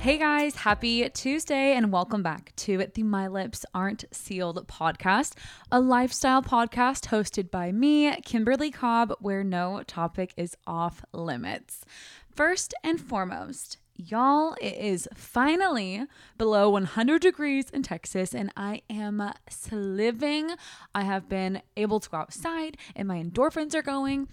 Hey guys, happy Tuesday and welcome back to the My Lips Aren't Sealed podcast, a lifestyle podcast hosted by me, Kimberly Cobb, where no topic is off limits. First and foremost, y'all, it is finally below 100 degrees in Texas and I am sliving. I have been able to go outside and my endorphins are going.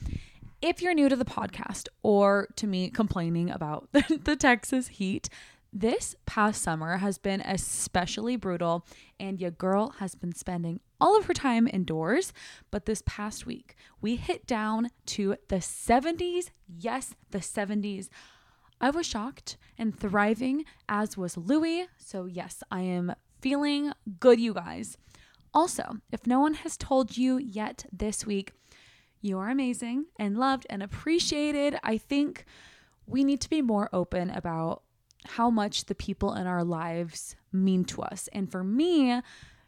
If you're new to the podcast or to me complaining about the Texas heat, this past summer has been especially brutal, and your girl has been spending all of her time indoors. But this past week, we hit down to the 70s. Yes, the 70s. I was shocked and thriving, as was Louie. So, yes, I am feeling good, you guys. Also, if no one has told you yet this week, you are amazing and loved and appreciated. I think we need to be more open about how much the people in our lives mean to us. And for me,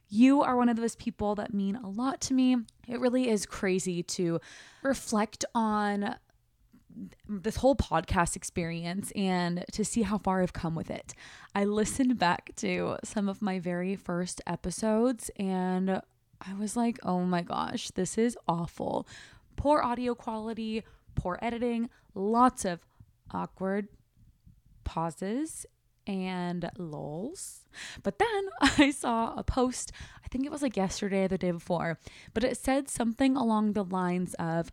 you are one of those people that mean a lot to me. It really is crazy to reflect on this whole podcast experience and to see how far I've come with it. I listened back to some of my very first episodes and I was like, oh my gosh, this is awful. Poor audio quality, poor editing, lots of awkward pauses and lulls. But then I saw a post, I think it was like yesterday or the day before, but it said something along the lines of,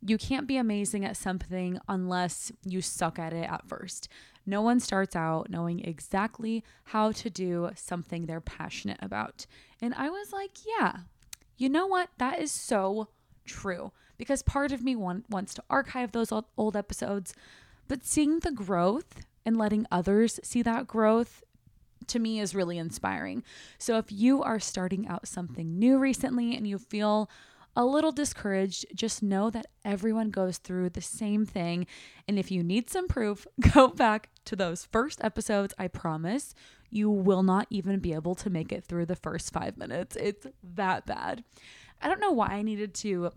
you can't be amazing at something unless you suck at it at first. No one starts out knowing exactly how to do something they're passionate about. And I was like, yeah, you know what? That is so true. Because part of me want, wants to archive those old episodes, but seeing the growth and letting others see that growth to me is really inspiring. So if you are starting out something new recently and you feel a little discouraged, just know that everyone goes through the same thing. And if you need some proof, go back to those first episodes. I promise you will not even be able to make it through the first five minutes. It's that bad. I don't know why I needed to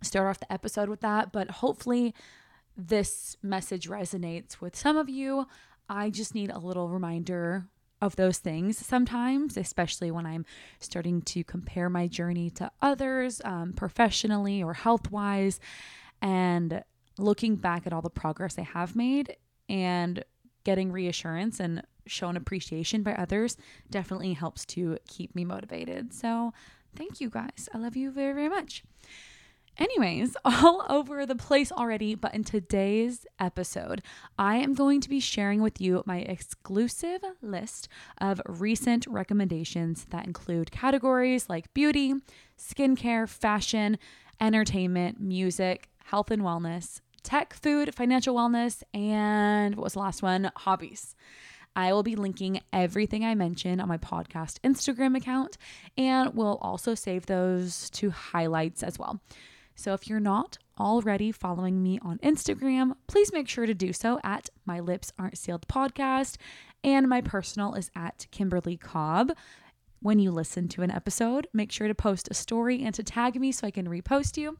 start off the episode with that, but hopefully this message resonates with some of you. I just need a little reminder of those things sometimes, especially when I'm starting to compare my journey to others um, professionally or health wise, and looking back at all the progress I have made and getting reassurance and shown appreciation by others definitely helps to keep me motivated. So, thank you guys. I love you very, very much. Anyways, all over the place already, but in today's episode, I am going to be sharing with you my exclusive list of recent recommendations that include categories like beauty, skincare, fashion, entertainment, music, health and wellness, tech, food, financial wellness, and what was the last one? Hobbies. I will be linking everything I mention on my podcast Instagram account, and we'll also save those to highlights as well. So if you're not already following me on Instagram, please make sure to do so at My Lips Aren't Sealed podcast. And my personal is at Kimberly Cobb. When you listen to an episode, make sure to post a story and to tag me so I can repost you.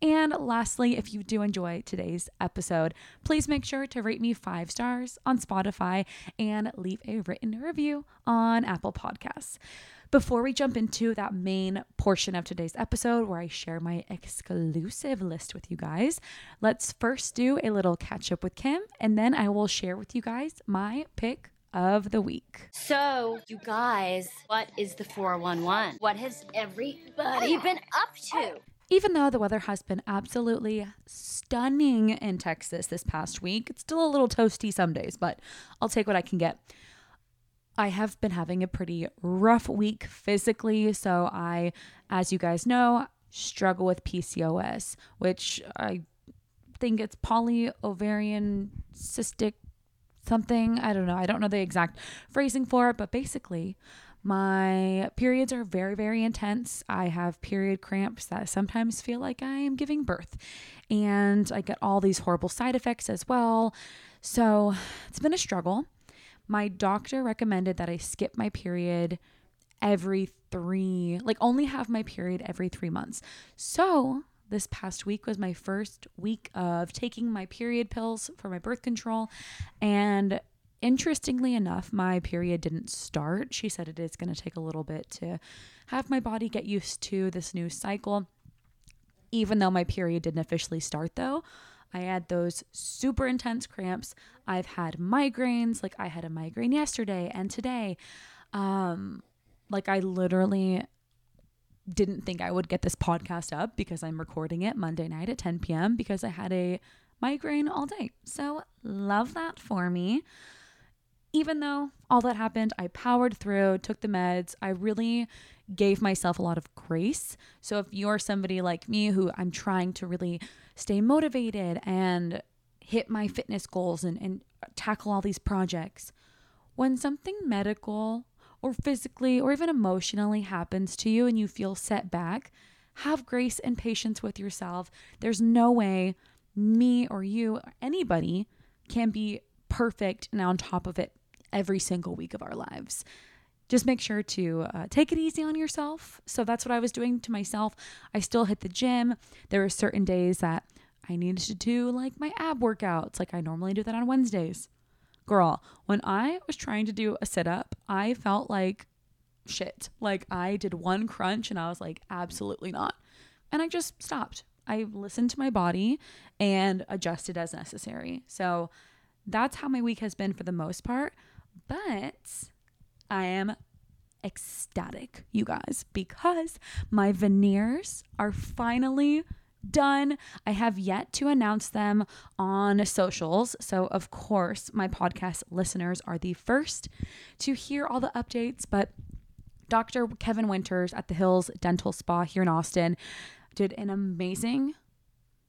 And lastly, if you do enjoy today's episode, please make sure to rate me five stars on Spotify and leave a written review on Apple Podcasts. Before we jump into that main portion of today's episode where I share my exclusive list with you guys, let's first do a little catch up with Kim and then I will share with you guys my pick of the week. So, you guys, what is the 411? What has everybody oh. been up to? Even though the weather has been absolutely stunning in Texas this past week, it's still a little toasty some days, but I'll take what I can get. I have been having a pretty rough week physically. So, I, as you guys know, struggle with PCOS, which I think it's polyovarian cystic something. I don't know. I don't know the exact phrasing for it, but basically, my periods are very, very intense. I have period cramps that sometimes feel like I am giving birth, and I get all these horrible side effects as well. So, it's been a struggle. My doctor recommended that I skip my period every three, like only have my period every three months. So this past week was my first week of taking my period pills for my birth control. And Interestingly enough, my period didn't start. She said it is going to take a little bit to have my body get used to this new cycle. Even though my period didn't officially start, though, I had those super intense cramps. I've had migraines, like I had a migraine yesterday and today. Um, like I literally didn't think I would get this podcast up because I'm recording it Monday night at 10 p.m. because I had a migraine all day. So, love that for me. Even though all that happened, I powered through, took the meds. I really gave myself a lot of grace. So, if you're somebody like me who I'm trying to really stay motivated and hit my fitness goals and, and tackle all these projects, when something medical or physically or even emotionally happens to you and you feel set back, have grace and patience with yourself. There's no way me or you or anybody can be perfect and on top of it every single week of our lives. Just make sure to uh, take it easy on yourself. So that's what I was doing to myself. I still hit the gym. There were certain days that I needed to do like my ab workouts, like I normally do that on Wednesdays. Girl, when I was trying to do a sit up, I felt like shit. Like I did one crunch and I was like, absolutely not. And I just stopped. I listened to my body and adjusted as necessary. So that's how my week has been for the most part. But I am ecstatic, you guys, because my veneers are finally done. I have yet to announce them on socials. So, of course, my podcast listeners are the first to hear all the updates. But Dr. Kevin Winters at the Hills Dental Spa here in Austin did an amazing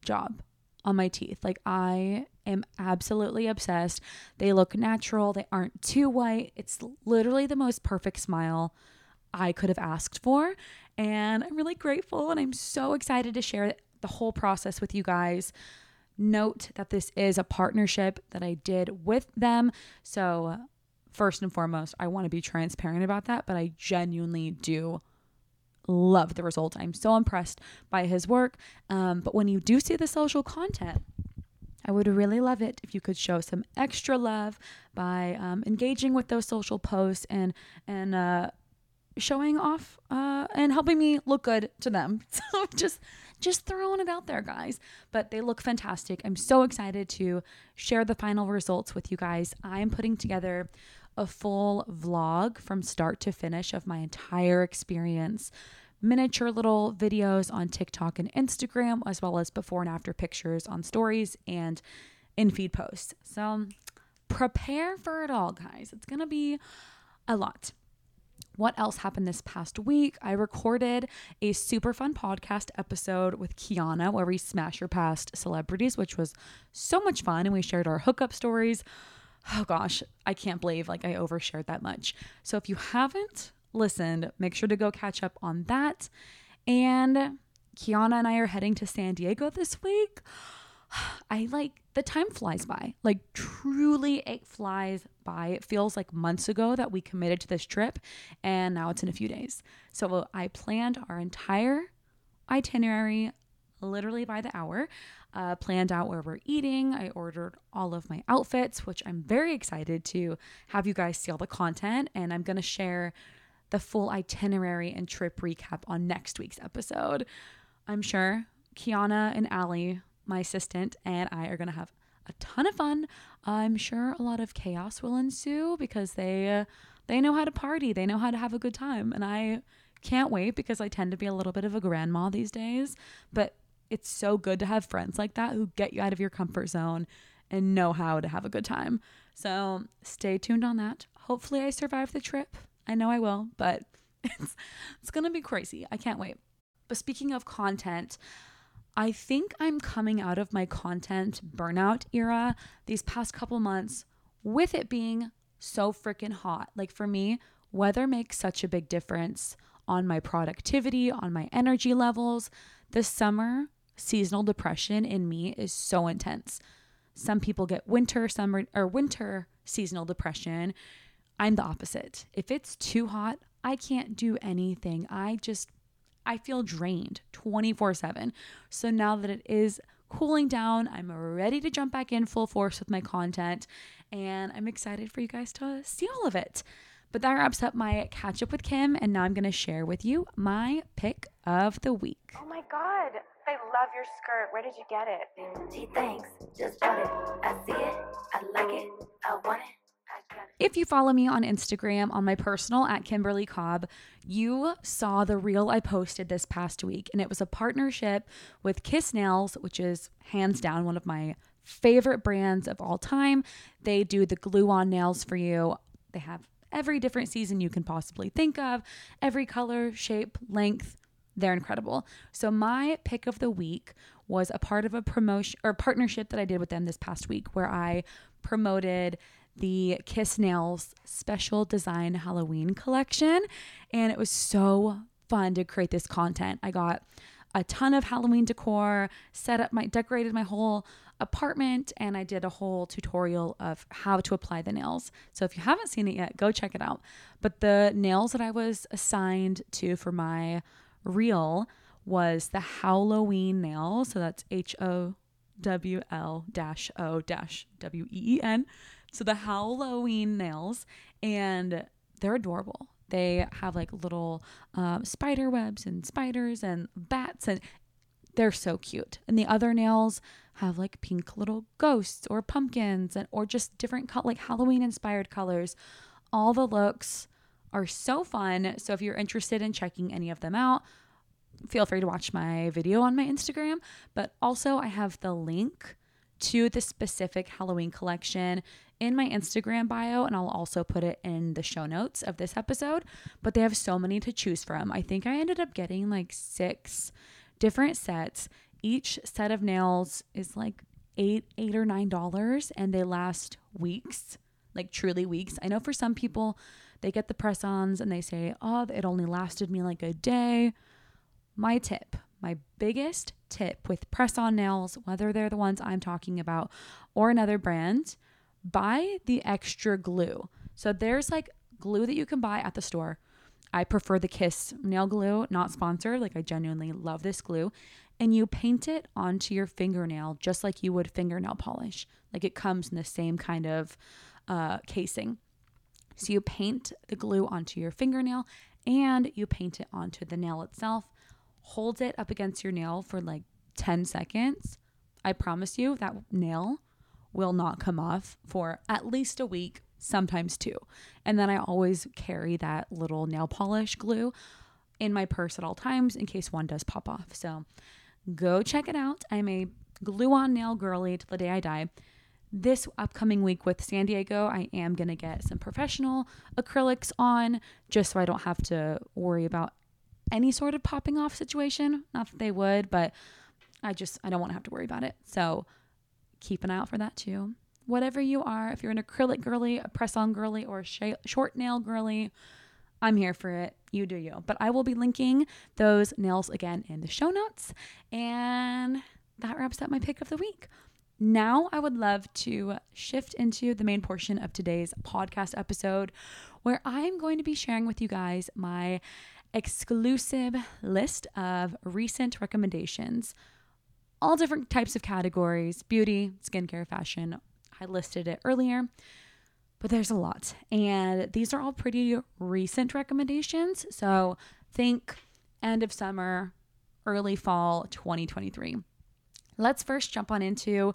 job on my teeth. Like, I am absolutely obsessed. They look natural, they aren't too white. It's literally the most perfect smile I could have asked for. And I'm really grateful and I'm so excited to share the whole process with you guys. Note that this is a partnership that I did with them. So, first and foremost, I want to be transparent about that, but I genuinely do love the result. I'm so impressed by his work. Um, but when you do see the social content, I would really love it if you could show some extra love by um, engaging with those social posts and and uh, showing off uh, and helping me look good to them. So just just throwing it out there, guys. But they look fantastic. I'm so excited to share the final results with you guys. I'm putting together a full vlog from start to finish of my entire experience. Miniature little videos on TikTok and Instagram, as well as before and after pictures on stories and in feed posts. So prepare for it all, guys. It's going to be a lot. What else happened this past week? I recorded a super fun podcast episode with Kiana where we smash your past celebrities, which was so much fun. And we shared our hookup stories. Oh gosh, I can't believe like I overshared that much. So if you haven't listened, make sure to go catch up on that. And Kiana and I are heading to San Diego this week. I like the time flies by. Like truly it flies by. It feels like months ago that we committed to this trip and now it's in a few days. So I planned our entire itinerary literally by the hour. Uh, planned out where we're eating. I ordered all of my outfits, which I'm very excited to have you guys see all the content. And I'm going to share the full itinerary and trip recap on next week's episode. I'm sure Kiana and Allie my assistant, and I are going to have a ton of fun. I'm sure a lot of chaos will ensue because they uh, they know how to party, they know how to have a good time, and I can't wait because I tend to be a little bit of a grandma these days, but it's so good to have friends like that who get you out of your comfort zone and know how to have a good time. So, stay tuned on that. Hopefully I survive the trip. I know I will, but it's it's going to be crazy. I can't wait. But speaking of content, I think I'm coming out of my content burnout era these past couple months with it being so freaking hot. Like for me, weather makes such a big difference on my productivity, on my energy levels. The summer, seasonal depression in me is so intense. Some people get winter summer or winter seasonal depression. I'm the opposite. If it's too hot, I can't do anything. I just I feel drained 24 7. So now that it is cooling down. I'm ready to jump back in full force with my content, and I'm excited for you guys to see all of it. But that wraps up my catch up with Kim, and now I'm going to share with you my pick of the week. Oh my god, I love your skirt. Where did you get it? Gee, thanks. Just bought it. I see it. I like it. I want it. If you follow me on Instagram on my personal at Kimberly Cobb, you saw the reel I posted this past week, and it was a partnership with Kiss Nails, which is hands down one of my favorite brands of all time. They do the glue on nails for you. They have every different season you can possibly think of, every color, shape, length. They're incredible. So my pick of the week was a part of a promotion or partnership that I did with them this past week where I promoted the Kiss Nails special design Halloween collection and it was so fun to create this content. I got a ton of Halloween decor, set up my decorated my whole apartment and I did a whole tutorial of how to apply the nails. So if you haven't seen it yet, go check it out. But the nails that I was assigned to for my reel was the Howloween nail. So that's H O W L O W E E N. So the Howloween nails, and they're adorable. They have like little um, spider webs and spiders and bats, and they're so cute. And the other nails have like pink little ghosts or pumpkins and or just different co- like Halloween inspired colors. All the looks are so fun. So if you're interested in checking any of them out, feel free to watch my video on my Instagram, but also I have the link to the specific Halloween collection in my Instagram bio, and I'll also put it in the show notes of this episode. But they have so many to choose from. I think I ended up getting like six different sets. Each set of nails is like eight, eight or nine dollars, and they last weeks, like truly weeks. I know for some people, they get the press ons and they say, oh, it only lasted me like a day. My tip, my biggest tip with press on nails, whether they're the ones I'm talking about or another brand, buy the extra glue. So there's like glue that you can buy at the store. I prefer the Kiss nail glue, not sponsored. Like I genuinely love this glue. And you paint it onto your fingernail just like you would fingernail polish. Like it comes in the same kind of uh, casing. So you paint the glue onto your fingernail and you paint it onto the nail itself. Hold it up against your nail for like 10 seconds. I promise you that nail will not come off for at least a week, sometimes two. And then I always carry that little nail polish glue in my purse at all times in case one does pop off. So go check it out. I'm a glue on nail girly till the day I die. This upcoming week with San Diego, I am going to get some professional acrylics on just so I don't have to worry about any sort of popping off situation. Not that they would, but I just I don't want to have to worry about it. So keep an eye out for that too. Whatever you are, if you're an acrylic girly, a press on girly, or a sh- short nail girly, I'm here for it. You do you. But I will be linking those nails again in the show notes. And that wraps up my pick of the week. Now, I would love to shift into the main portion of today's podcast episode where I'm going to be sharing with you guys my exclusive list of recent recommendations, all different types of categories beauty, skincare, fashion. I listed it earlier, but there's a lot. And these are all pretty recent recommendations. So think end of summer, early fall 2023. Let's first jump on into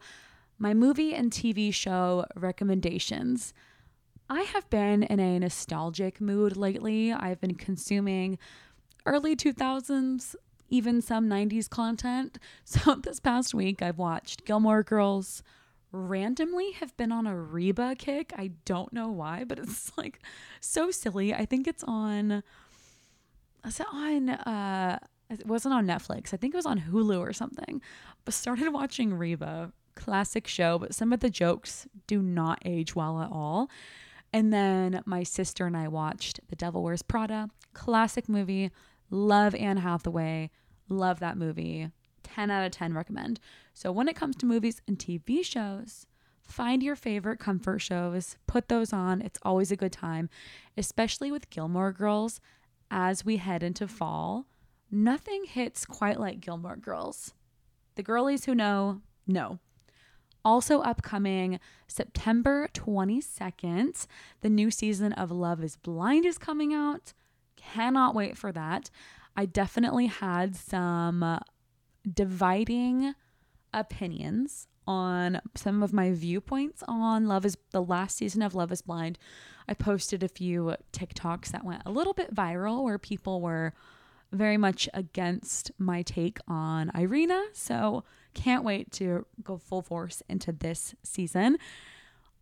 my movie and TV show recommendations. I have been in a nostalgic mood lately. I've been consuming early 2000s, even some 90s content. So this past week, I've watched Gilmore Girls. Randomly have been on a Reba kick. I don't know why, but it's like so silly. I think it's on. Is it on? Uh, it wasn't on Netflix. I think it was on Hulu or something. But started watching Reba, classic show, but some of the jokes do not age well at all. And then my sister and I watched The Devil Wears Prada, classic movie. Love Anne Hathaway. Love that movie. 10 out of 10 recommend. So when it comes to movies and TV shows, find your favorite comfort shows, put those on. It's always a good time, especially with Gilmore Girls as we head into fall. Nothing hits quite like Gilmore Girls. The girlies who know, know. Also, upcoming September 22nd, the new season of Love is Blind is coming out. Cannot wait for that. I definitely had some dividing opinions on some of my viewpoints on Love is the last season of Love is Blind. I posted a few TikToks that went a little bit viral where people were very much against my take on Irina. So can't wait to go full force into this season.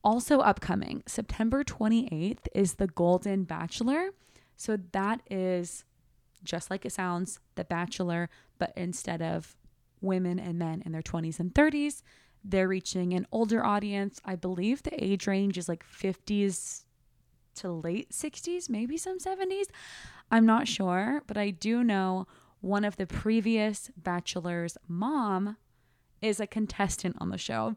Also, upcoming September 28th is The Golden Bachelor. So that is just like it sounds, The Bachelor, but instead of women and men in their 20s and 30s, they're reaching an older audience. I believe the age range is like 50s to late 60s, maybe some 70s. I'm not sure, but I do know one of the previous bachelor's mom is a contestant on the show.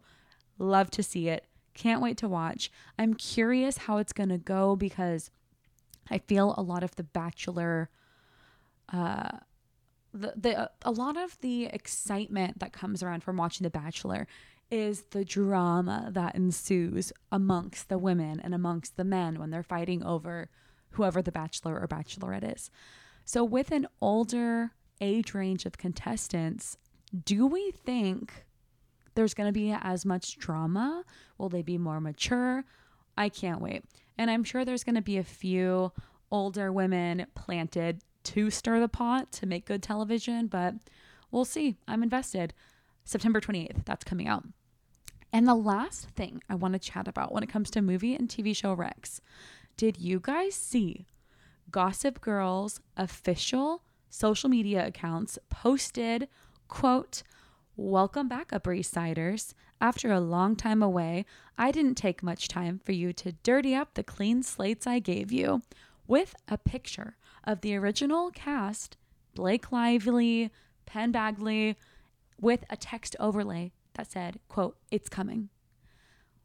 Love to see it. Can't wait to watch. I'm curious how it's going to go because I feel a lot of the bachelor uh the, the a lot of the excitement that comes around from watching The Bachelor is the drama that ensues amongst the women and amongst the men when they're fighting over whoever the bachelor or bachelorette is. So, with an older age range of contestants, do we think there's going to be as much drama? Will they be more mature? I can't wait. And I'm sure there's going to be a few older women planted to stir the pot to make good television, but we'll see. I'm invested. September 28th, that's coming out. And the last thing I want to chat about when it comes to movie and TV show Rex did you guys see Gossip Girl's official social media accounts posted, quote, Welcome back, Upper East Siders. After a long time away, I didn't take much time for you to dirty up the clean slates I gave you, with a picture of the original cast, Blake Lively, Penn Badgley, with a text overlay that said, quote, It's coming.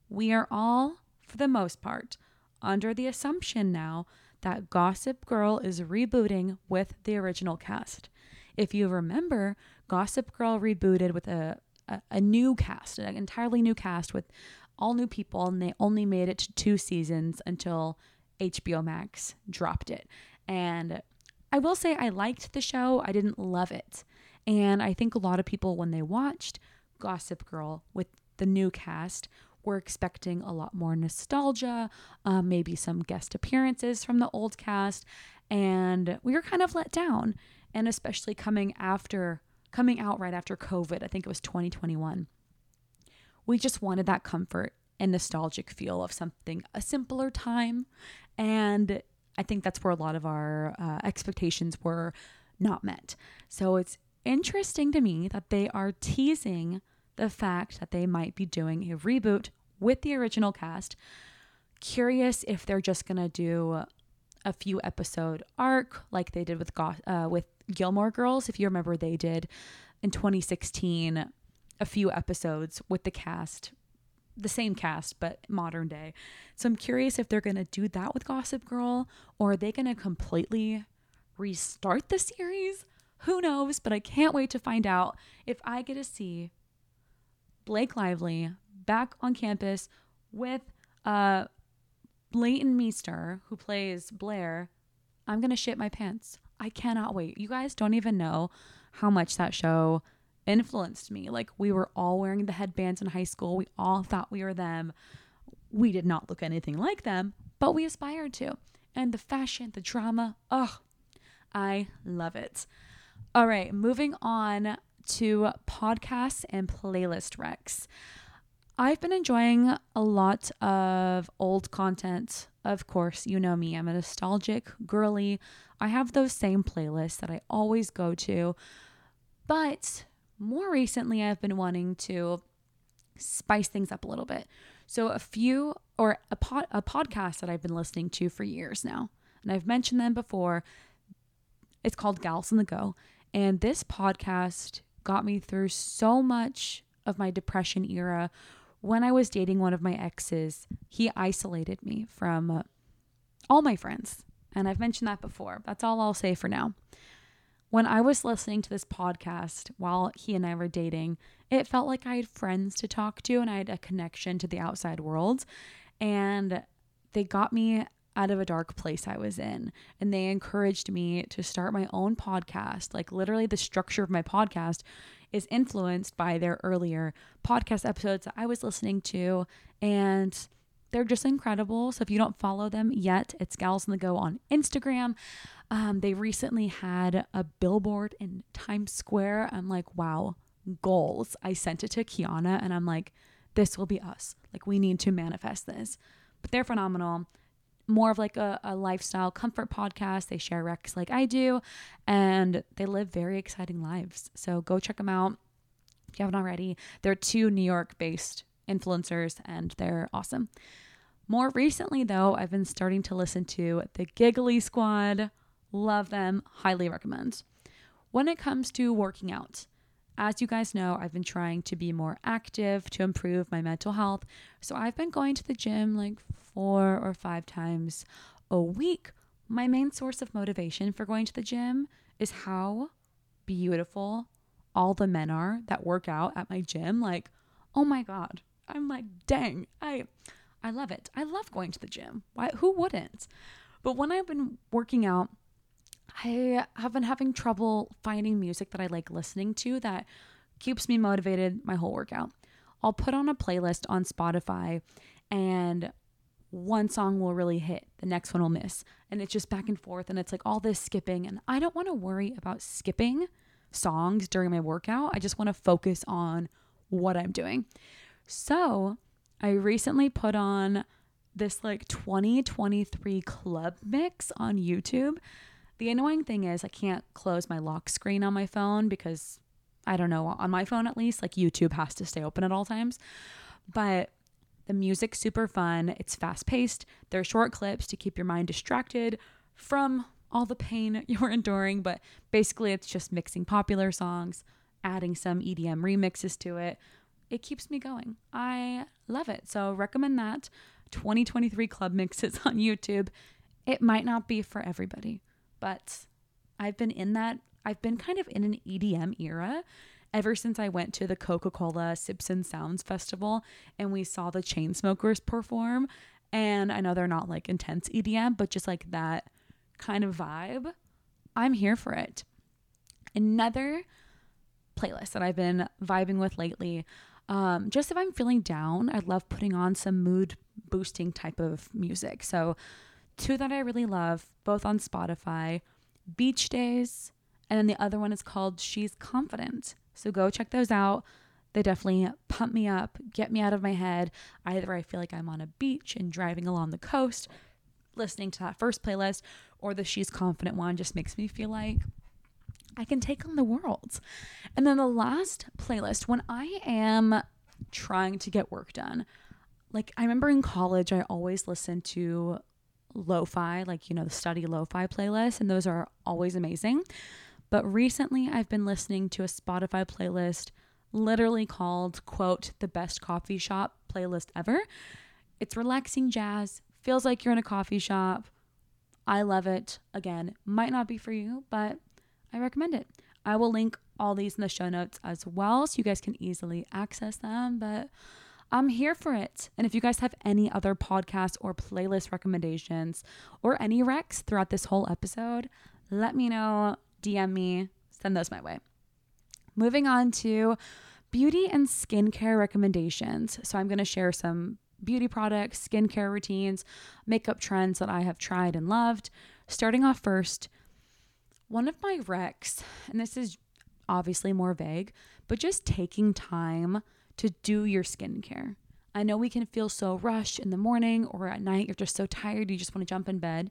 We are all, for the most part, under the assumption now that Gossip Girl is rebooting with the original cast. If you remember, Gossip Girl rebooted with a, a, a, new cast, an entirely new cast with all new people, and they only made it to two seasons until HBO Max dropped it. And I will say I liked the show, I didn't love it. And I think a lot of people, when they watched Gossip Girl with the new cast, we're expecting a lot more nostalgia, um, maybe some guest appearances from the old cast, and we were kind of let down. And especially coming after, coming out right after COVID, I think it was 2021. We just wanted that comfort and nostalgic feel of something, a simpler time. And I think that's where a lot of our uh, expectations were not met. So it's interesting to me that they are teasing the fact that they might be doing a reboot with the original cast. Curious if they're just gonna do a few episode arc like they did with uh, with Gilmore Girls. If you remember, they did in 2016 a few episodes with the cast, the same cast but modern day. So I'm curious if they're gonna do that with Gossip Girl or are they gonna completely restart the series? Who knows? But I can't wait to find out if I get to see Blake Lively back on campus with uh, Leighton Meester, who plays Blair. I'm going to shit my pants. I cannot wait. You guys don't even know how much that show influenced me. Like, we were all wearing the headbands in high school. We all thought we were them. We did not look anything like them, but we aspired to. And the fashion, the drama, oh, I love it. All right, moving on to podcasts and playlist recs. I've been enjoying a lot of old content. Of course, you know me, I'm a nostalgic girly. I have those same playlists that I always go to. But more recently, I've been wanting to spice things up a little bit. So, a few or a, pod, a podcast that I've been listening to for years now, and I've mentioned them before. It's called Gals on the Go. And this podcast got me through so much of my depression era. When I was dating one of my exes, he isolated me from all my friends. And I've mentioned that before. That's all I'll say for now. when I was listening to this podcast while he and I were dating, it felt like I had friends to talk to and I had a connection to the outside world. And they got me out of a dark place I was in. And they encouraged me to start my own podcast. Like, literally, the structure of my podcast is influenced by their earlier podcast episodes that I was listening to. And they're just incredible. So if you don't follow them yet, it's Gals on the Go on Instagram. Um, they recently had a billboard in Times Square. I'm like, wow, goals. I sent it to Kiana and I'm like, this will be us. Like, we need to manifest this. But they're phenomenal. More of like a, a lifestyle comfort podcast. They share recs like I do, and they live very exciting lives. So go check them out if you haven't already. They're two New York based influencers and they're awesome. More recently, though, I've been starting to listen to the Giggly Squad. Love them, highly recommend. When it comes to working out, as you guys know, I've been trying to be more active to improve my mental health. So I've been going to the gym like four or five times a week. My main source of motivation for going to the gym is how beautiful all the men are that work out at my gym. Like, oh my God. I'm like, dang, I I love it. I love going to the gym. Why who wouldn't? But when I've been working out, I have been having trouble finding music that I like listening to that keeps me motivated my whole workout. I'll put on a playlist on Spotify and one song will really hit, the next one will miss. And it's just back and forth and it's like all this skipping. And I don't want to worry about skipping songs during my workout. I just want to focus on what I'm doing. So I recently put on this like 2023 club mix on YouTube the annoying thing is I can't close my lock screen on my phone because I don't know, on my phone at least, like YouTube has to stay open at all times. But the music's super fun. It's fast paced. There are short clips to keep your mind distracted from all the pain you're enduring. But basically, it's just mixing popular songs, adding some EDM remixes to it. It keeps me going. I love it. So, recommend that 2023 club mixes on YouTube. It might not be for everybody but I've been in that, I've been kind of in an EDM era ever since I went to the Coca Cola Sips and Sounds Festival and we saw the Chainsmokers perform. And I know they're not like intense EDM, but just like that kind of vibe. I'm here for it. Another playlist that I've been vibing with lately. Um, just if I'm feeling down, I love putting on some mood boosting type of music. So two that I really love, both on Spotify Beach Days, and then the other one is called She's Confident. So go check those out. They definitely pump me up, get me out of my head. Either I feel like I'm on a beach and driving along the coast, listening to that first playlist, or the She's Confident one just makes me feel like I can take on the world. And then the last playlist, when I am trying to get work done, like I remember in college, I always listened to lo-fi, like you know the study lo-fi playlist, and those are always amazing. But recently, I've been listening to a Spotify playlist literally called quote the best coffee shop playlist ever. It's relaxing jazz, feels like you're in a coffee shop. I love it. Again, might not be for you, but I recommend it. I will link all these in the show notes as well so you guys can easily access them, but I'm here for it. And if you guys have any other podcasts or playlist recommendations or any recs throughout this whole episode, let me know, DM me, send those my way. Moving on to beauty and skincare recommendations. So I'm going to share some beauty products, skincare routines, makeup trends that I have tried and loved. Starting off first, one of my recs, and this is obviously more vague, but just taking time to do your skincare. I know we can feel so rushed in the morning or at night, you're just so tired, you just want to jump in bed,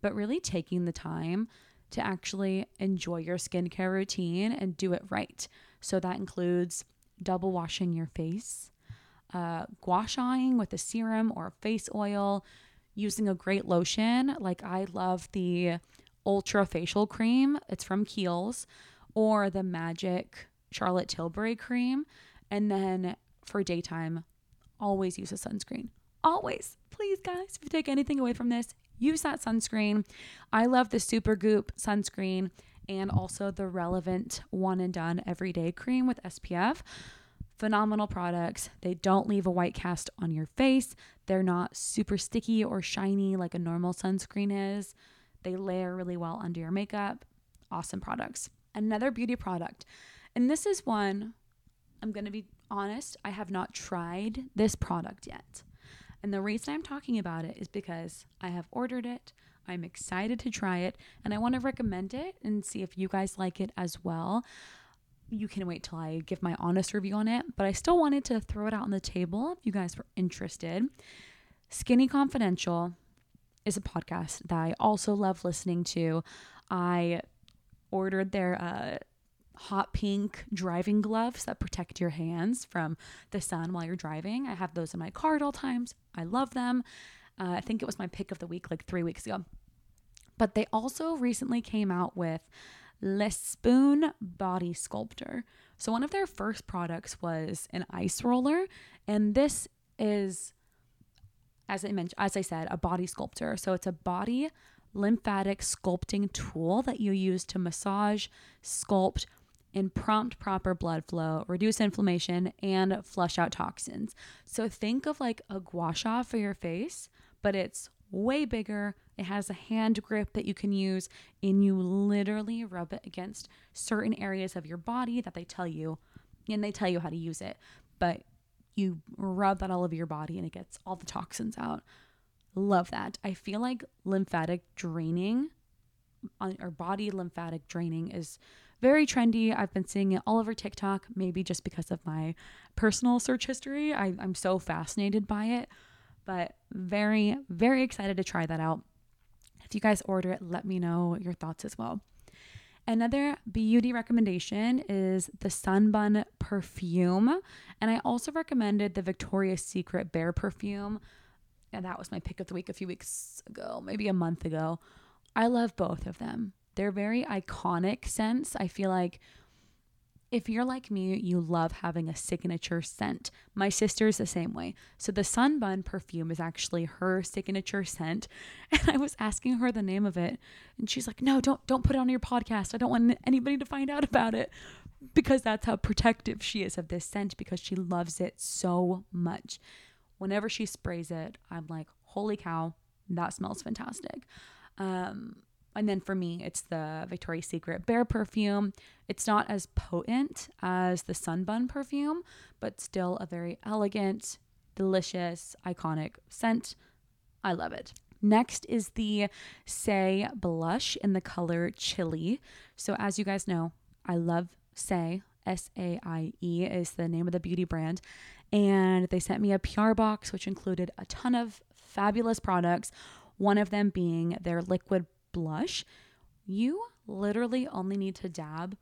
but really taking the time to actually enjoy your skincare routine and do it right. So that includes double washing your face, uh, gua shaing with a serum or a face oil, using a great lotion. Like I love the Ultra Facial Cream, it's from Kiehl's, or the Magic Charlotte Tilbury Cream. And then for daytime, always use a sunscreen. Always. Please, guys, if you take anything away from this, use that sunscreen. I love the Supergoop sunscreen and also the relevant one and done everyday cream with SPF. Phenomenal products. They don't leave a white cast on your face. They're not super sticky or shiny like a normal sunscreen is. They layer really well under your makeup. Awesome products. Another beauty product. And this is one, I'm going to be honest, I have not tried this product yet. And the reason I'm talking about it is because I have ordered it. I'm excited to try it and I want to recommend it and see if you guys like it as well. You can wait till I give my honest review on it, but I still wanted to throw it out on the table if you guys were interested. Skinny Confidential is a podcast that I also love listening to. I ordered their uh, hot pink driving gloves that protect your hands from the sun while you're driving. I have those in my car at all times. I love them. Uh, I think it was my pick of the week like three weeks ago. But they also recently came out with Le Spoon Body Sculptor. So one of their first products was an ice roller, and this is, as I mentioned, as I said, a body sculptor. So it's a body lymphatic sculpting tool that you use to massage, sculpt, and prompt proper blood flow, reduce inflammation, and flush out toxins. So think of like a gua sha for your face, but it's way bigger. It has a hand grip that you can use, and you literally rub it against certain areas of your body that they tell you, and they tell you how to use it. But you rub that all over your body, and it gets all the toxins out. Love that. I feel like lymphatic draining or body lymphatic draining is very trendy. I've been seeing it all over TikTok, maybe just because of my personal search history. I, I'm so fascinated by it, but very, very excited to try that out. If you guys order it, let me know your thoughts as well. Another beauty recommendation is the Sun Bum perfume. And I also recommended the Victoria's Secret Bear perfume. And that was my pick of the week a few weeks ago, maybe a month ago. I love both of them. They're very iconic scents. I feel like if you're like me, you love having a signature scent. My sister's the same way. So the Sun Bum perfume is actually her signature scent. And I was asking her the name of it, and she's like, "No, don't don't put it on your podcast. I don't want anybody to find out about it." Because that's how protective she is of this scent because she loves it so much. Whenever she sprays it, I'm like, "Holy cow, that smells fantastic." Um, and then for me, it's the Victoria's Secret Bear perfume. It's not as potent as the Sun Bum perfume, but still a very elegant, delicious, iconic scent. I love it. Next is the Saie blush in the color Chili. So, as you guys know, I love Saie. S A I E is the name of the beauty brand. And they sent me a PR box, which included a ton of fabulous products, one of them being their liquid blush, you literally only need to dab,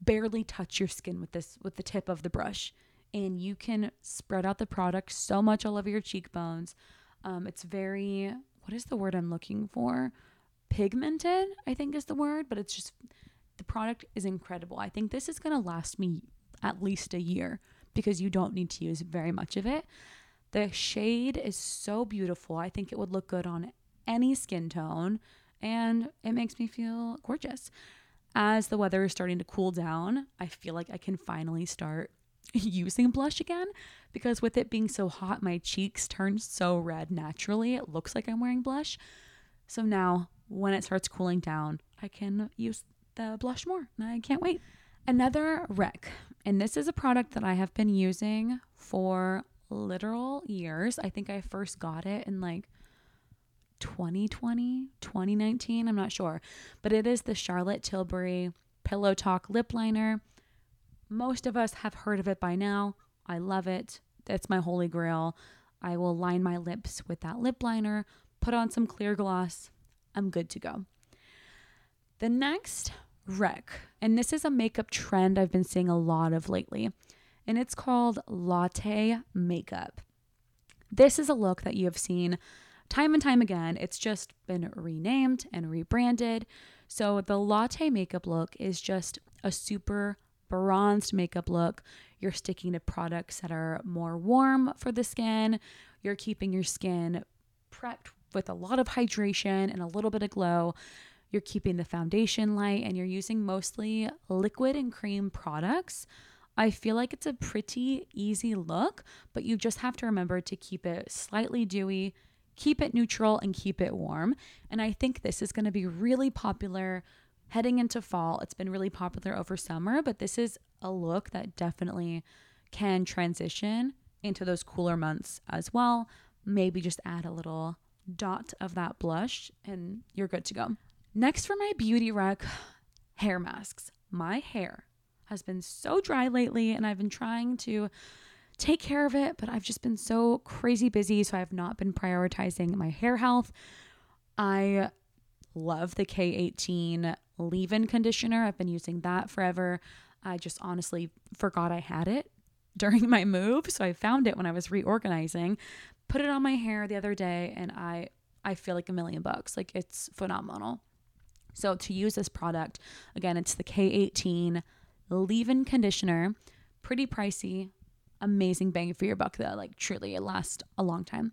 barely touch your skin with this with the tip of the brush, and you can spread out the product so much all over your cheekbones. Um, it's very what is the word I'm looking for? Pigmented, I think is the word, but it's just the product is incredible. I think this is gonna last me at least a year because you don't need to use very much of it. The shade is so beautiful. I think it would look good on any skin tone and it makes me feel gorgeous. As the weather is starting to cool down, I feel like I can finally start using blush again because with it being so hot, my cheeks turn so red naturally. It looks like I'm wearing blush. So now, when it starts cooling down, I can use the blush more. I can't wait. Another rec, and this is a product that I have been using for literal years. I think I first got it in like 2020, 2019, I'm not sure. But it is the Charlotte Tilbury Pillow Talk lip liner. Most of us have heard of it by now. I love it. It's my holy grail. I will line my lips with that lip liner, put on some clear gloss. I'm good to go. The next rec, and this is a makeup trend I've been seeing a lot of lately, and it's called latte makeup. This is a look that you have seen time and time again. It's just been renamed and rebranded. So the latte makeup look is just a super bronzed makeup look. You're sticking to products that are more warm for the skin. You're keeping your skin prepped with a lot of hydration and a little bit of glow. you're keeping the foundation light, and you're using mostly liquid and cream products, I feel like it's a pretty easy look, but you just have to remember to keep it slightly dewy, keep it neutral, and keep it warm. And I think this is going to be really popular heading into fall. It's been really popular over summer, but this is a look that definitely can transition into those cooler months as well. Maybe just add a little dot of that blush and you're good to go. Next for my beauty rec, hair masks. My hair has been so dry lately and I've been trying to take care of it, but I've just been so crazy busy. So I have not been prioritizing my hair health. I love the K18 leave in conditioner. I've been using that forever. I just honestly forgot I had it during my move. So I found it when I was reorganizing, put it on my hair the other day, and I I feel like a million bucks. Like it's phenomenal. So to use this product, again, it's the K18 leave-in conditioner. Pretty pricey, amazing bang for your buck though. Like truly, it lasts a long time.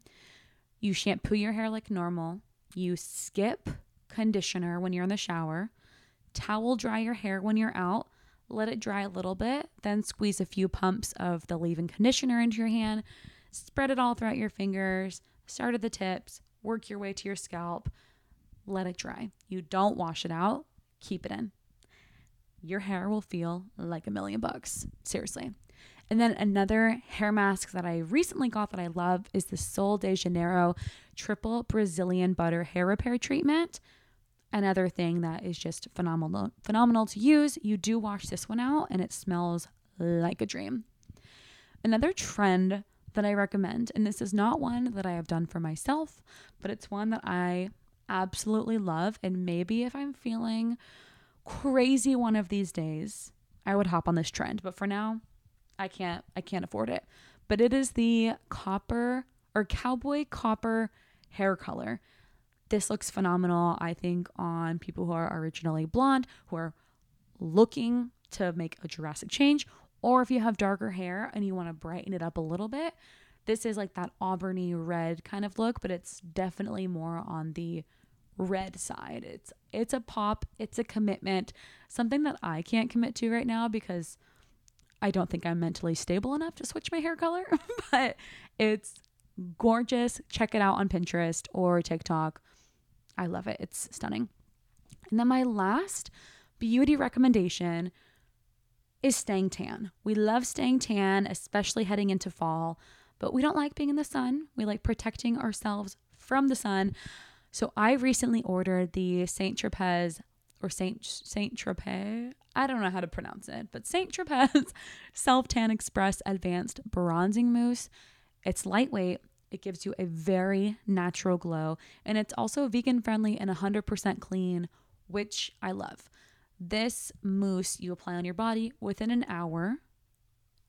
You shampoo your hair like normal. You skip conditioner when you're in the shower. Towel dry your hair when you're out. Let it dry a little bit. Then squeeze a few pumps of the leave-in conditioner into your hand. Spread it all throughout your fingers. Start at the tips. Work your way to your scalp. Let it dry. You don't wash it out. Keep it in your hair will feel like a million bucks. Seriously. And then another hair mask that I recently got that I love is the Sol de Janeiro Triple Brazilian Butter Hair Repair Treatment. Another thing that is just phenomenal phenomenal to use. You do wash this one out and it smells like a dream. Another trend that I recommend, and this is not one that I have done for myself, but it's one that I absolutely love. And maybe if I'm feeling crazy one of these days, I would hop on this trend. But for now, I can't I can't afford it. But it is the copper or cowboy copper hair color. This looks phenomenal, I think, on people who are originally blonde, who are looking to make a drastic change, or if you have darker hair and you want to brighten it up a little bit. This is like that auburny red kind of look, but it's definitely more on the red side. It's it's a pop, it's a commitment, something that I can't commit to right now because I don't think I'm mentally stable enough to switch my hair color, but it's gorgeous. Check it out on Pinterest or TikTok. I love it. It's stunning. And then my last beauty recommendation is staying tan. We love staying tan, especially heading into fall, but we don't like being in the sun. We like protecting ourselves from the sun. So I recently ordered the Saint Tropez or Saint Saint Tropez. I don't know how to pronounce it, but Saint Tropez Self Tan Express Advanced Bronzing Mousse. It's lightweight. It gives you a very natural glow, and it's also vegan friendly and 100% clean, which I love. This mousse you apply on your body within an hour,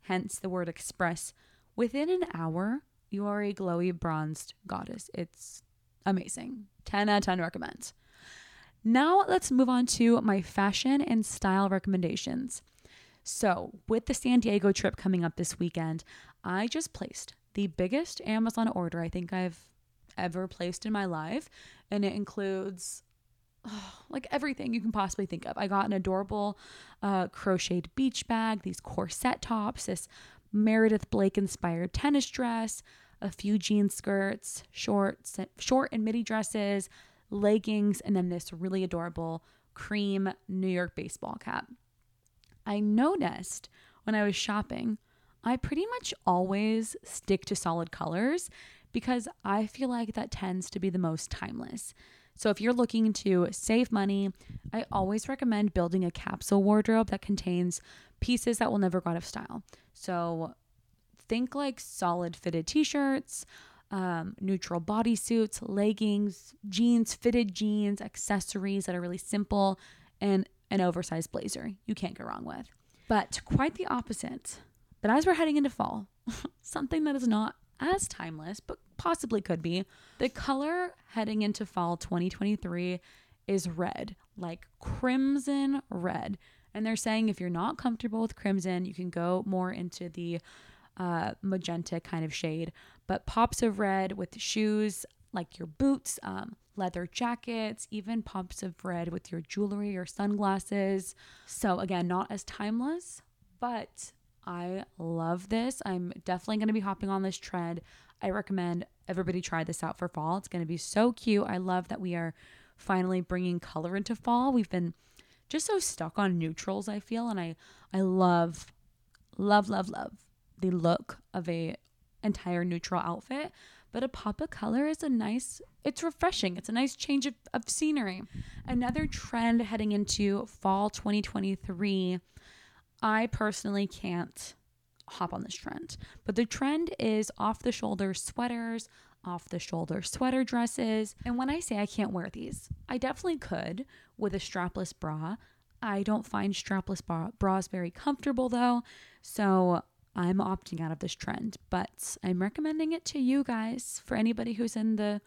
hence the word express. Within an hour, you are a glowy bronzed goddess. It's amazing. 10 out of 10 recommends. Now let's move on to my fashion and style recommendations. So, with the San Diego trip coming up this weekend, I just placed the biggest Amazon order I think I've ever placed in my life, and it includes oh, like everything you can possibly think of. I got an adorable uh, crocheted beach bag, these corset tops, this Meredith Blake inspired tennis dress, a few jean skirts, shorts, short and midi dresses, leggings, and then this really adorable cream New York baseball cap. I noticed when I was shopping, I pretty much always stick to solid colors because I feel like that tends to be the most timeless. So if you're looking to save money, I always recommend building a capsule wardrobe that contains pieces that will never go out of style. So think like solid fitted t shirts, um, neutral bodysuits, leggings, jeans, fitted jeans, accessories that are really simple, and an oversized blazer you can't go wrong with. But quite the opposite. But as we're heading into fall, something that is not as timeless, but possibly could be, the color heading into fall 2023 is red, like crimson red. And they're saying if you're not comfortable with crimson, you can go more into the uh, magenta kind of shade, but pops of red with shoes like your boots, um, leather jackets, even pops of red with your jewelry or sunglasses. So, again, not as timeless, but I love this. I'm definitely going to be hopping on this trend. I recommend everybody try this out for fall. It's going to be so cute. I love that we are finally bringing color into fall. We've been just so stuck on neutrals, I feel, and I I love love love love the look of a entire neutral outfit but a pop of color is a nice it's refreshing. It's a nice change of, of scenery. Another trend heading into fall 2023 i personally can't hop on this trend but the trend is off the shoulder sweaters off the shoulder sweater dresses. And when i say i can't wear these i definitely could with a strapless bra. I don't find strapless bra- bras very comfortable though. So I'm opting out of this trend, but I'm recommending it to you guys for anybody who's in the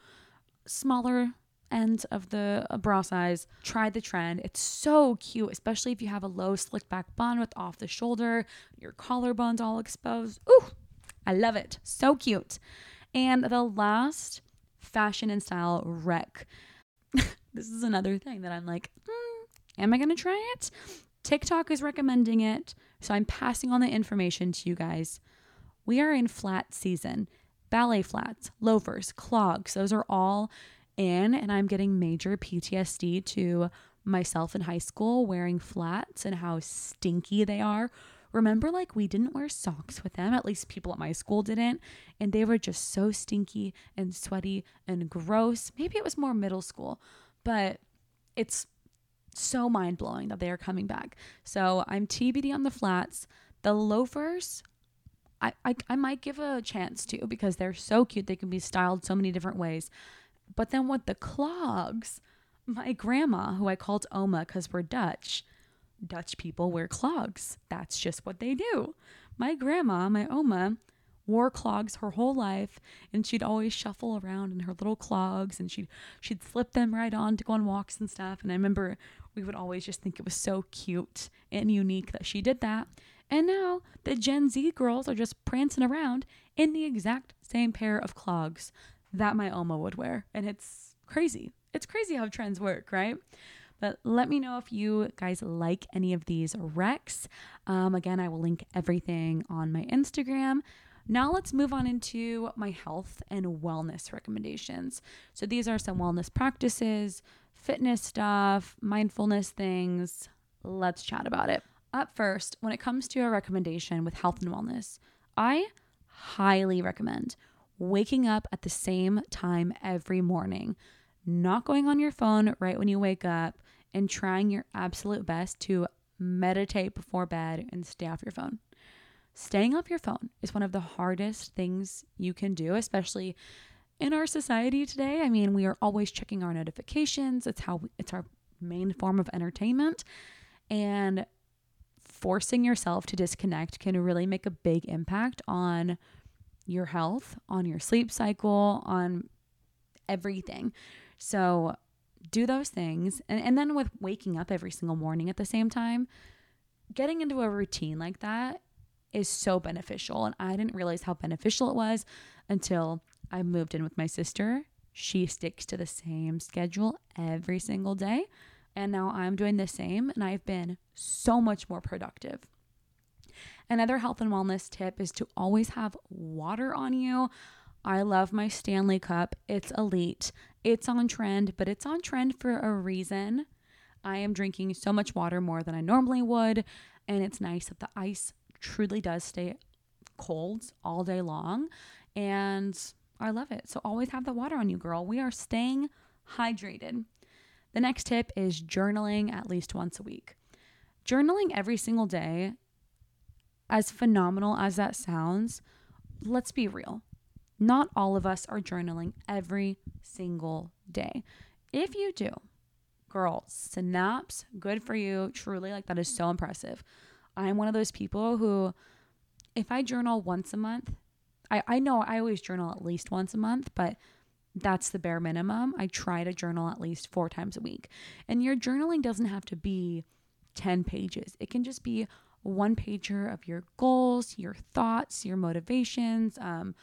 smaller end of the uh, bra size. Try the trend. It's so cute, especially if you have a low slick back bun with off the shoulder, your collarbones all exposed. Ooh, I love it. So cute. And the last fashion and style rec. this is another thing that I'm like, mm, am I going to try it? TikTok is recommending it. So I'm passing on the information to you guys. We are in flat season. Ballet flats, loafers, clogs, those are all in. And I'm getting major PTSD to myself in high school wearing flats and how stinky they are. Remember, like, we didn't wear socks with them, at least people at my school didn't. And they were just so stinky and sweaty and gross. Maybe it was more middle school, but it's so mind blowing that they are coming back. So I'm TBD on the flats. The loafers, I, I, I might give a chance to because they're so cute. They can be styled so many different ways. But then with the clogs, my grandma, who I called Oma because we're Dutch, Dutch people wear clogs. That's just what they do. My grandma, my Oma, wore clogs her whole life and she'd always shuffle around in her little clogs and she'd she'd slip them right on to go on walks and stuff and I remember we would always just think it was so cute and unique that she did that. And now the Gen Z girls are just prancing around in the exact same pair of clogs that my Oma would wear. And it's crazy. It's crazy how trends work, right? But let me know if you guys like any of these recs. Um, again, I will link everything on my Instagram. Now let's move on into my health and wellness recommendations. So these are some wellness practices, fitness stuff, mindfulness things. Let's chat about it. Up first, when it comes to a recommendation with health and wellness, I highly recommend waking up at the same time every morning, not going on your phone right when you wake up, and trying your absolute best to meditate before bed and stay off your phone. Staying off your phone is one of the hardest things you can do, especially in our society today. I mean, we are always checking our notifications. It's how we, it's our main form of entertainment and forcing yourself to disconnect can really make a big impact on your health, on your sleep cycle, on everything. So, do those things. And, and then with waking up every single morning at the same time, getting into a routine like that is so beneficial. And I didn't realize how beneficial it was until I moved in with my sister. She sticks to the same schedule every single day. And now I'm doing the same, and I've been so much more productive. Another health and wellness tip is to always have water on you. I love my Stanley Cup. It's elite. It's on trend, but it's on trend for a reason. I am drinking so much water more than I normally would, and it's nice that the ice truly does stay cold all day long. And I love it. So always have the water on you, girl. We are staying hydrated. The next tip is journaling at least once a week. Journaling every single day, as phenomenal as that sounds, let's be real. Not all of us are journaling every single day. If you do, girl, snaps, good for you. Truly, like that is so impressive. I'm one of those people who, if I journal once a month, I, I know I always journal at least once a month, but that's the bare minimum. I try to journal at least four times a week. And your journaling doesn't have to be 10 pages, it can just be one pager of your goals, your thoughts, your motivations, um,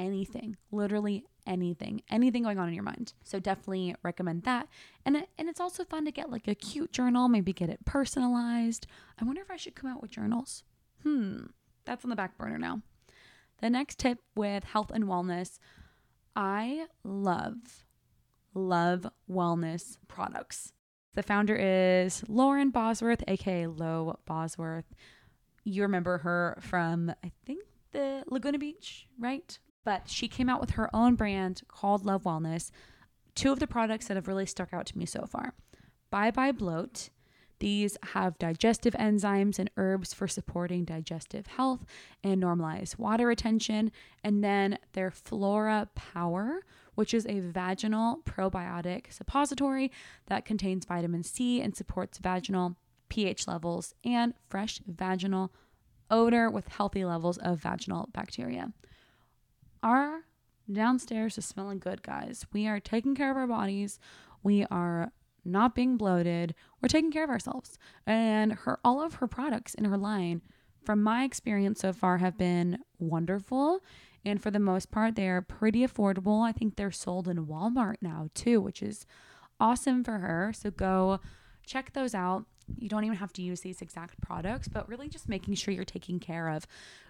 anything, literally anything, anything going on in your mind. So definitely recommend that. And and it's also fun to get like a cute journal, maybe get it personalized. I wonder if I should come out with journals. Hmm, that's on the back burner now. The next tip with health and wellness, I love love wellness products. The founder is Lauren Bosworth, aka Lo Bosworth. You remember her from I think the Laguna Beach, right? But she came out with her own brand called Love Wellness. Two of the products that have really stuck out to me so far Bye Bye Bloat. These have digestive enzymes and herbs for supporting digestive health and normalize water retention. And then their Flora Power, which is a vaginal probiotic suppository that contains vitamin C and supports vaginal pH levels and fresh vaginal odor with healthy levels of vaginal bacteria. Our downstairs is smelling good, guys. We are taking care of our bodies. We are not being bloated. We're taking care of ourselves. And her all of her products in her line, from my experience so far, have been wonderful. And for the most part, they are pretty affordable. I think they're sold in Walmart now too, which is awesome for her. So go check those out. You don't even have to use these exact products, but really just making sure you're taking care of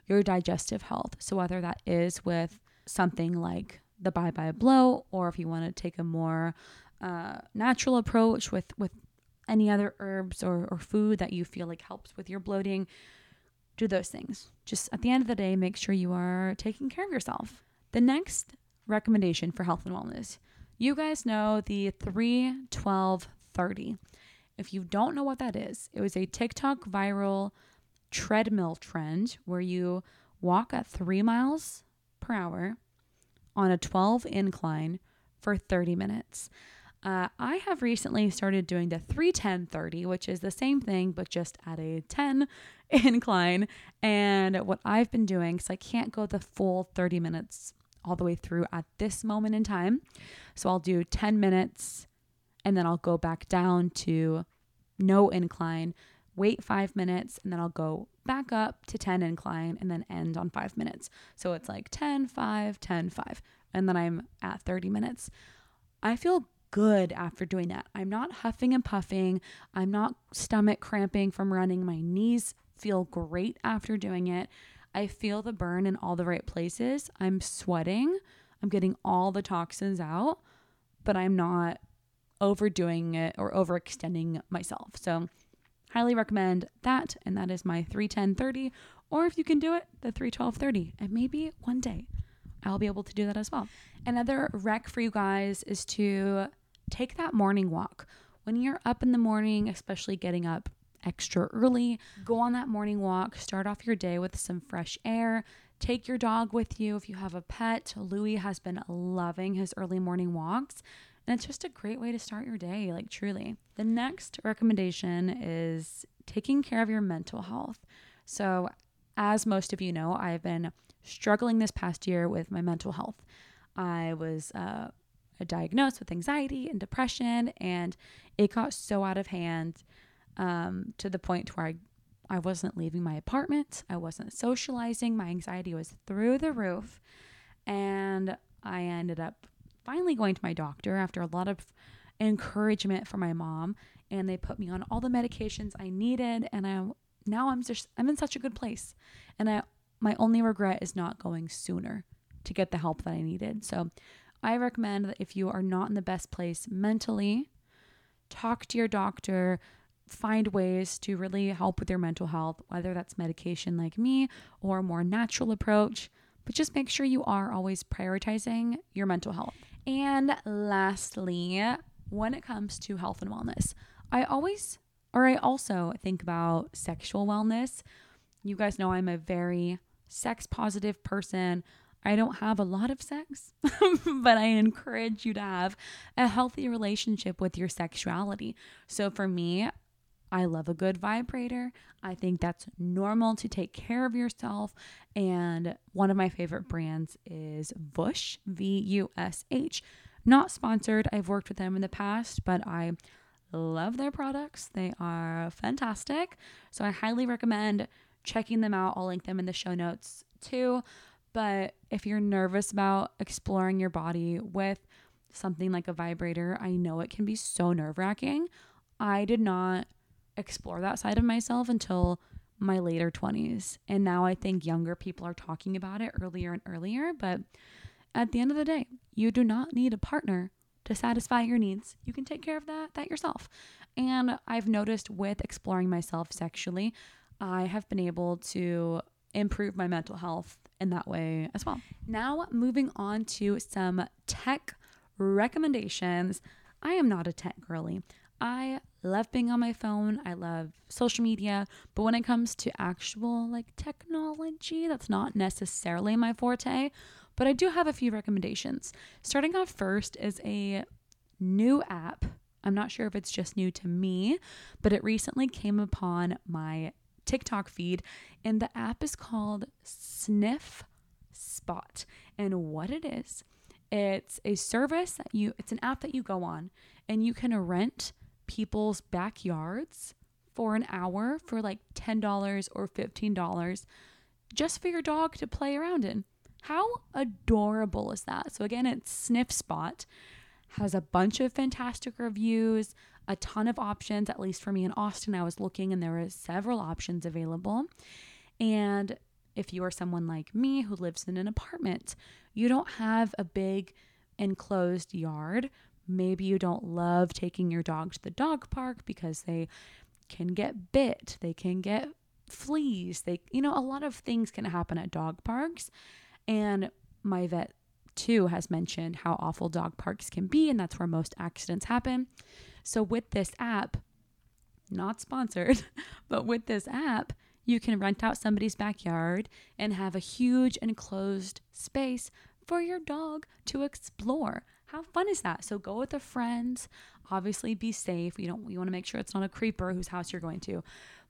your digestive health. So whether that is with something like the Bye Bye Bloat, or if you want to take a more uh, natural approach with with any other herbs or, or food that you feel like helps with your bloating, do those things. Just at the end of the day, make sure you are taking care of yourself. The next recommendation for health and wellness you guys know the 3 12 30. If you don't know what that is, it was a TikTok viral treadmill trend where you walk at three miles per hour on a 12 incline for 30 minutes. Uh, I have recently started doing the 310 30, which is the same thing, but just at a 10 incline. And what I've been doing, because I can't go the full 30 minutes all the way through at this moment in time. So I'll do 10 minutes and then I'll go back down to no incline, wait five minutes, and then I'll go back up to 10 incline and then end on five minutes. So it's like 10, 5, 10, 5. And then I'm at 30 minutes. I feel good after doing that. I'm not huffing and puffing. I'm not stomach cramping from running. My knees feel great after doing it. I feel the burn in all the right places. I'm sweating. I'm getting all the toxins out, but I'm not overdoing it or overextending myself. So, highly recommend that. And that is my 310 30. Or if you can do it, the 312 30. And maybe one day I'll be able to do that as well. Another rec for you guys is to take that morning walk. When you're up in the morning, especially getting up extra early, go on that morning walk, start off your day with some fresh air. Take your dog with you if you have a pet. Louis has been loving his early morning walks. And it's just a great way to start your day, like truly. The next recommendation is taking care of your mental health. So, as most of you know, I've been struggling this past year with my mental health. I was uh, diagnosed with anxiety and depression, and it got so out of hand um, to the point where I, I wasn't leaving my apartment, I wasn't socializing, my anxiety was through the roof, and I ended up finally going to my doctor after a lot of encouragement from my mom, and they put me on all the medications I needed, and I now I'm just I'm in such a good place, and I my only regret is not going sooner to get the help that I needed. So I recommend that if you are not in the best place mentally, talk to your doctor, find ways to really help with your mental health, whether that's medication like me or a more natural approach. But just make sure you are always prioritizing your mental health. And lastly, when it comes to health and wellness, I always, or I also think about sexual wellness. You guys know I'm a very sex positive person. I don't have a lot of sex, but I encourage you to have a healthy relationship with your sexuality. So for me, I love a good vibrator. I think that's normal to take care of yourself. And one of my favorite brands is Vush, V U S H. Not sponsored. I've worked with them in the past, but I love their products. They are fantastic. So I highly recommend checking them out. I'll link them in the show notes too. But if you're nervous about exploring your body with something like a vibrator, I know it can be so nerve wracking. I did not explore that side of myself until my later 20s. And now I think younger people are talking about it earlier and earlier. But at the end of the day, you do not need a partner to satisfy your needs. You can take care of that that yourself. And I've noticed with exploring myself sexually, I have been able to improve my mental health in that way as well. Now, moving on to some tech recommendations. I am not a tech girly. I love being on my phone. I love social media, but when it comes to actual like technology, that's not necessarily my forte. But I do have a few recommendations. Starting off first is a new app. I'm not sure if it's just new to me, but it recently came upon my TikTok feed, and the app is called Sniff Spot. And what it is, it's a service that you, it's an app that you go on and you can rent people's backyards for an hour for like $10 or $15 just for your dog to play around in. How adorable is that? So, again, it's Sniff Spot, has a bunch of fantastic reviews, a ton of options. At least for me in Austin, I was looking and there were several options available. And if you are someone like me who lives in an apartment, you don't have a big enclosed yard. Maybe you don't love taking your dog to the dog park because they can get bit, they can get fleas, they you know a lot of things can happen at dog parks. And my vet too has mentioned how awful dog parks can be and that's where most accidents happen. So with this app, not sponsored, but with this app, you can rent out somebody's backyard and have a huge enclosed space for your dog to explore. How fun is that? So go with a friend. Obviously, be safe. You don't. You want to make sure it's not a creeper whose house you're going to.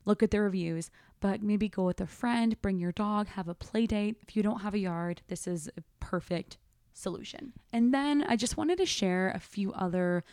Look at the reviews, but maybe go with a friend. Bring your dog. Have a play date. If you don't have a yard, this is a perfect solution. And then I just wanted to share a few other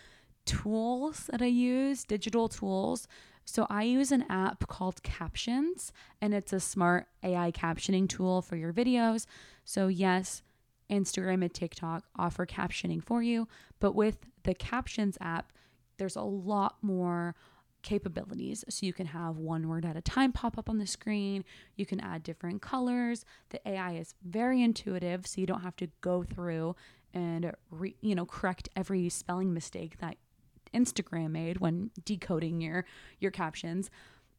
tools that I use, digital tools. So I use an app called Captions, and it's a smart AI captioning tool for your videos. So, yes, Instagram and TikTok offer captioning for you, but with the Captions app, there's a lot more capabilities. So you can have one word at a time pop up on the screen. You can add different colors. The AI is very intuitive, so you don't have to go through and re, you know correct every spelling mistake that Instagram made when decoding your your captions.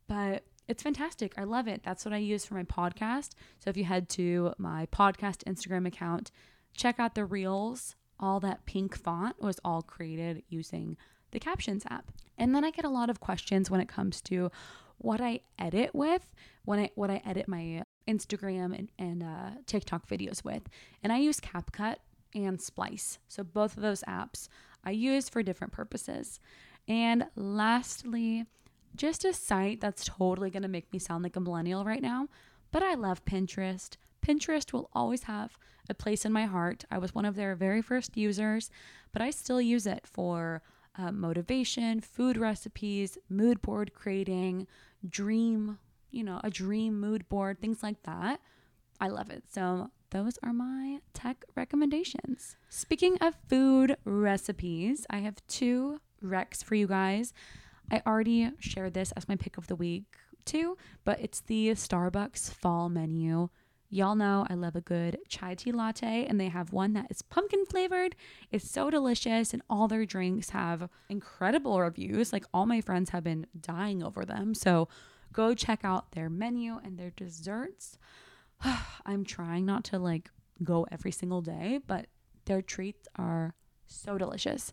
But it's fantastic. I love it. That's what I use for my podcast. So if you head to my podcast Instagram account, check out the reels. All that pink font was all created using the Captions app. And then I get a lot of questions when it comes to what I edit with, when I what I edit my Instagram and, and uh, TikTok videos with. And I use CapCut and Splice. So both of those apps I use for different purposes. And lastly, just a site that's totally going to make me sound like a millennial right now, but I love Pinterest. Pinterest will always have a place in my heart. I was one of their very first users, but I still use it for uh, motivation, food recipes, mood board creating, dream, you know, a dream mood board, things like that. I love it. So, those are my tech recommendations. Speaking of food recipes, I have two recs for you guys. I already shared this as my pick of the week too, but it's the Starbucks fall menu. Y'all know I love a good chai tea latte, and they have one that is pumpkin flavored. It's so delicious, and all their drinks have incredible reviews. Like, all my friends have been dying over them. So, go check out their menu and their desserts. I'm trying not to like go every single day, but their treats are so delicious.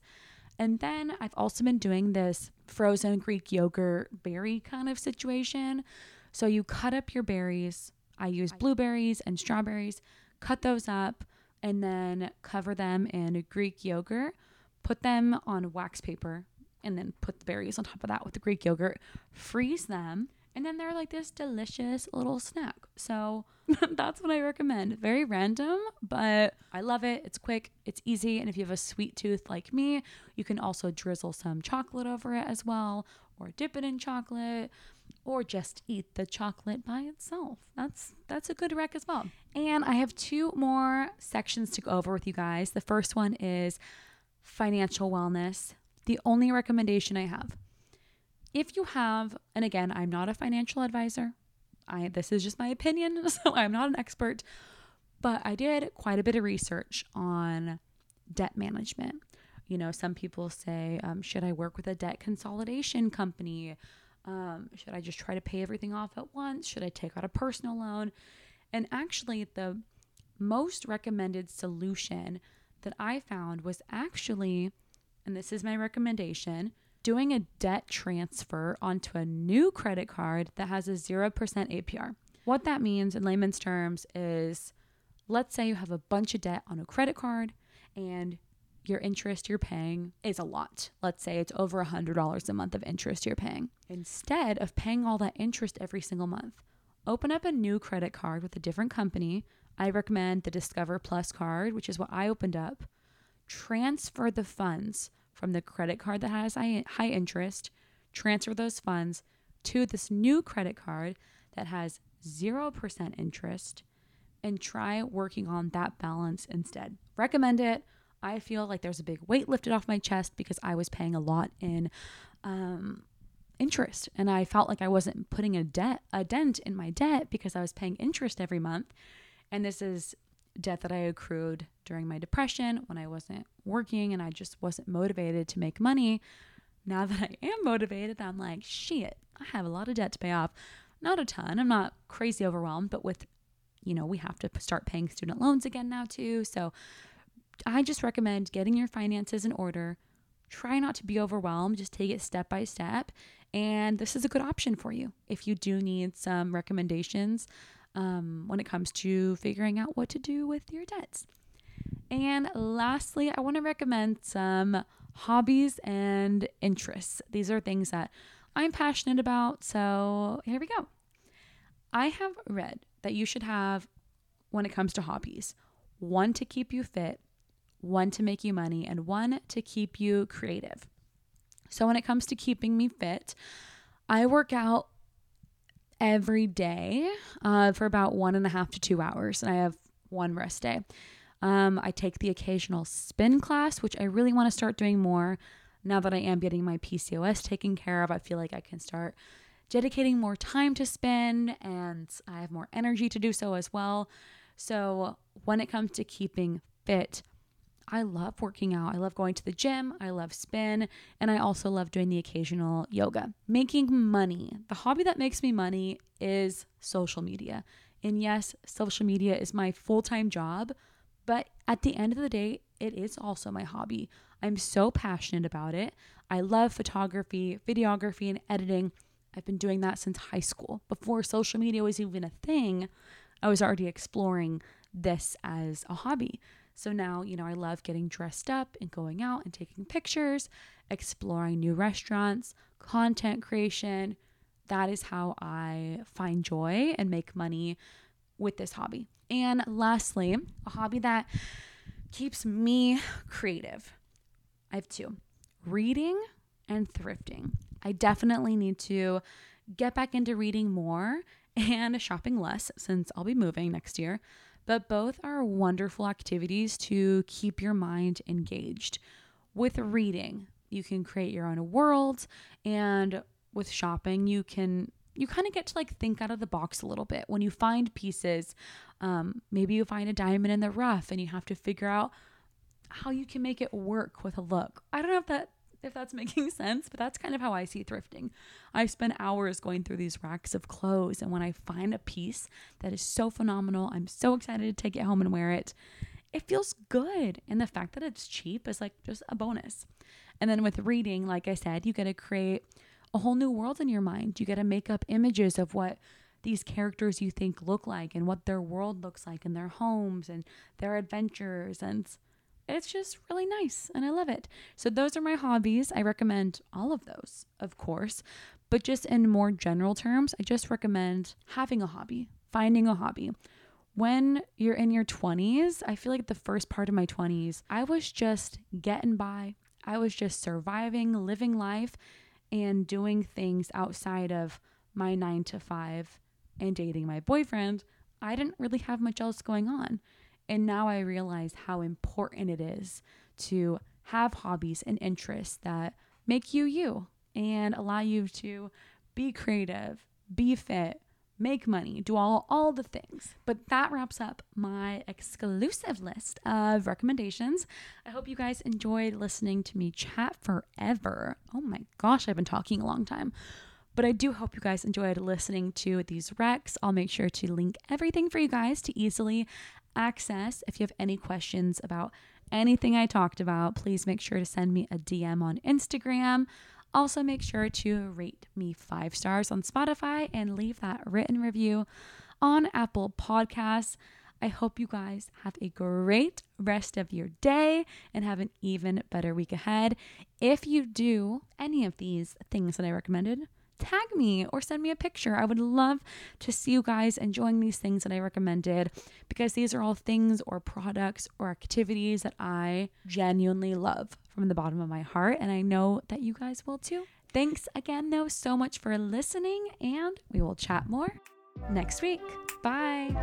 And then I've also been doing this frozen Greek yogurt berry kind of situation. So you cut up your berries. I use blueberries and strawberries, cut those up, and then cover them in Greek yogurt, put them on wax paper, and then put the berries on top of that with the Greek yogurt, freeze them, and then they're like this delicious little snack. So that's what I recommend. Very random, but I love it. It's quick, it's easy. And if you have a sweet tooth like me, you can also drizzle some chocolate over it as well, or dip it in chocolate or just eat the chocolate by itself. That's that's a good rec as well. And I have two more sections to go over with you guys. The first one is financial wellness. The only recommendation I have. If you have, and again, I'm not a financial advisor. I this is just my opinion, so I'm not an expert, but I did quite a bit of research on debt management. You know, some people say, um, should I work with a debt consolidation company? Um, should I just try to pay everything off at once? Should I take out a personal loan? And actually, the most recommended solution that I found was actually, and this is my recommendation, doing a debt transfer onto a new credit card that has a 0% APR. What that means in layman's terms is let's say you have a bunch of debt on a credit card and your interest you're paying is a lot. Let's say it's over a $100 a month of interest you're paying. Instead of paying all that interest every single month, open up a new credit card with a different company. I recommend the Discover Plus card, which is what I opened up. Transfer the funds from the credit card that has high interest, transfer those funds to this new credit card that has 0% interest and try working on that balance instead. Recommend it. I feel like there's a big weight lifted off my chest because I was paying a lot in um, interest and I felt like I wasn't putting a debt a dent in my debt because I was paying interest every month. And this is debt that I accrued during my depression when I wasn't working and I just wasn't motivated to make money. Now that I am motivated, I'm like, shit, I have a lot of debt to pay off. Not a ton. I'm not crazy overwhelmed, but with, you know, we have to start paying student loans again now too. So I just recommend getting your finances in order. Try not to be overwhelmed, just take it step by step. And this is a good option for you if you do need some recommendations um, when it comes to figuring out what to do with your debts. And lastly, I want to recommend some hobbies and interests. These are things that I'm passionate about. So here we go. I have read that you should have, when it comes to hobbies, one to keep you fit, one to make you money, and one to keep you creative. So, when it comes to keeping me fit, I work out every day uh, for about one and a half to two hours, and I have one rest day. Um, I take the occasional spin class, which I really want to start doing more now that I am getting my PCOS taken care of. I feel like I can start dedicating more time to spin and I have more energy to do so as well. So, when it comes to keeping fit, I love working out. I love going to the gym. I love spin. And I also love doing the occasional yoga. Making money. The hobby that makes me money is social media. And yes, social media is my full time job. But at the end of the day, it is also my hobby. I'm so passionate about it. I love photography, videography, and editing. I've been doing that since high school. Before social media was even a thing, I was already exploring this as a hobby. So now, you know, I love getting dressed up and going out and taking pictures, exploring new restaurants, content creation. That is how I find joy and make money with this hobby. And lastly, a hobby that keeps me creative. I have two reading and thrifting. I definitely need to get back into reading more and shopping less since I'll be moving next year but both are wonderful activities to keep your mind engaged. With reading, you can create your own world, and with shopping, you can you kind of get to like think out of the box a little bit when you find pieces um, maybe you find a diamond in the rough and you have to figure out how you can make it work with a look i don't know if that if that's making sense, but that's kind of how I see thrifting. I spend hours going through these racks of clothes, and when I find a piece that is so phenomenal, I'm so excited to take it home and wear it. It feels good. And the fact that it's cheap is like just a bonus. And then with reading, like I said, you get to create a whole new world in your mind. You get to make up images of what these characters you think look like and what their world looks like and their homes and their adventures. And it's just really nice and I love it. So, those are my hobbies. I recommend all of those, of course, but just in more general terms, I just recommend having a hobby, finding a hobby. When you're in your 20s, I feel like the first part of my 20s, I was just getting by. I was just surviving, living life. and doing things outside of my nine to five and dating my boyfriend, I didn't really have much else going on. And now I realize how important it is to have hobbies and interests that make you you and allow you to be creative, be fit, make money, do all all the things. But that wraps up my exclusive list of recommendations. I hope you guys enjoyed listening to me chat forever. Oh my gosh, I've been talking a long time. But I do hope you guys enjoyed listening to these recs. I'll make sure to link everything for you guys to easily access. If you have any questions about anything I talked about, please make sure to send me a DM on Instagram. Also, make sure to rate me five stars on Spotify and leave that written review on Apple Podcasts. I hope you guys have a great rest of your day and have an even better week ahead. If you do any of these things that I recommended, tag me or send me a picture. I would love to see you guys enjoying these things that I recommended because these are all things or products or activities that I genuinely love from the bottom of my heart. And I know that you guys will too. Thanks again, though, so much for listening, and we will chat more next week. Bye.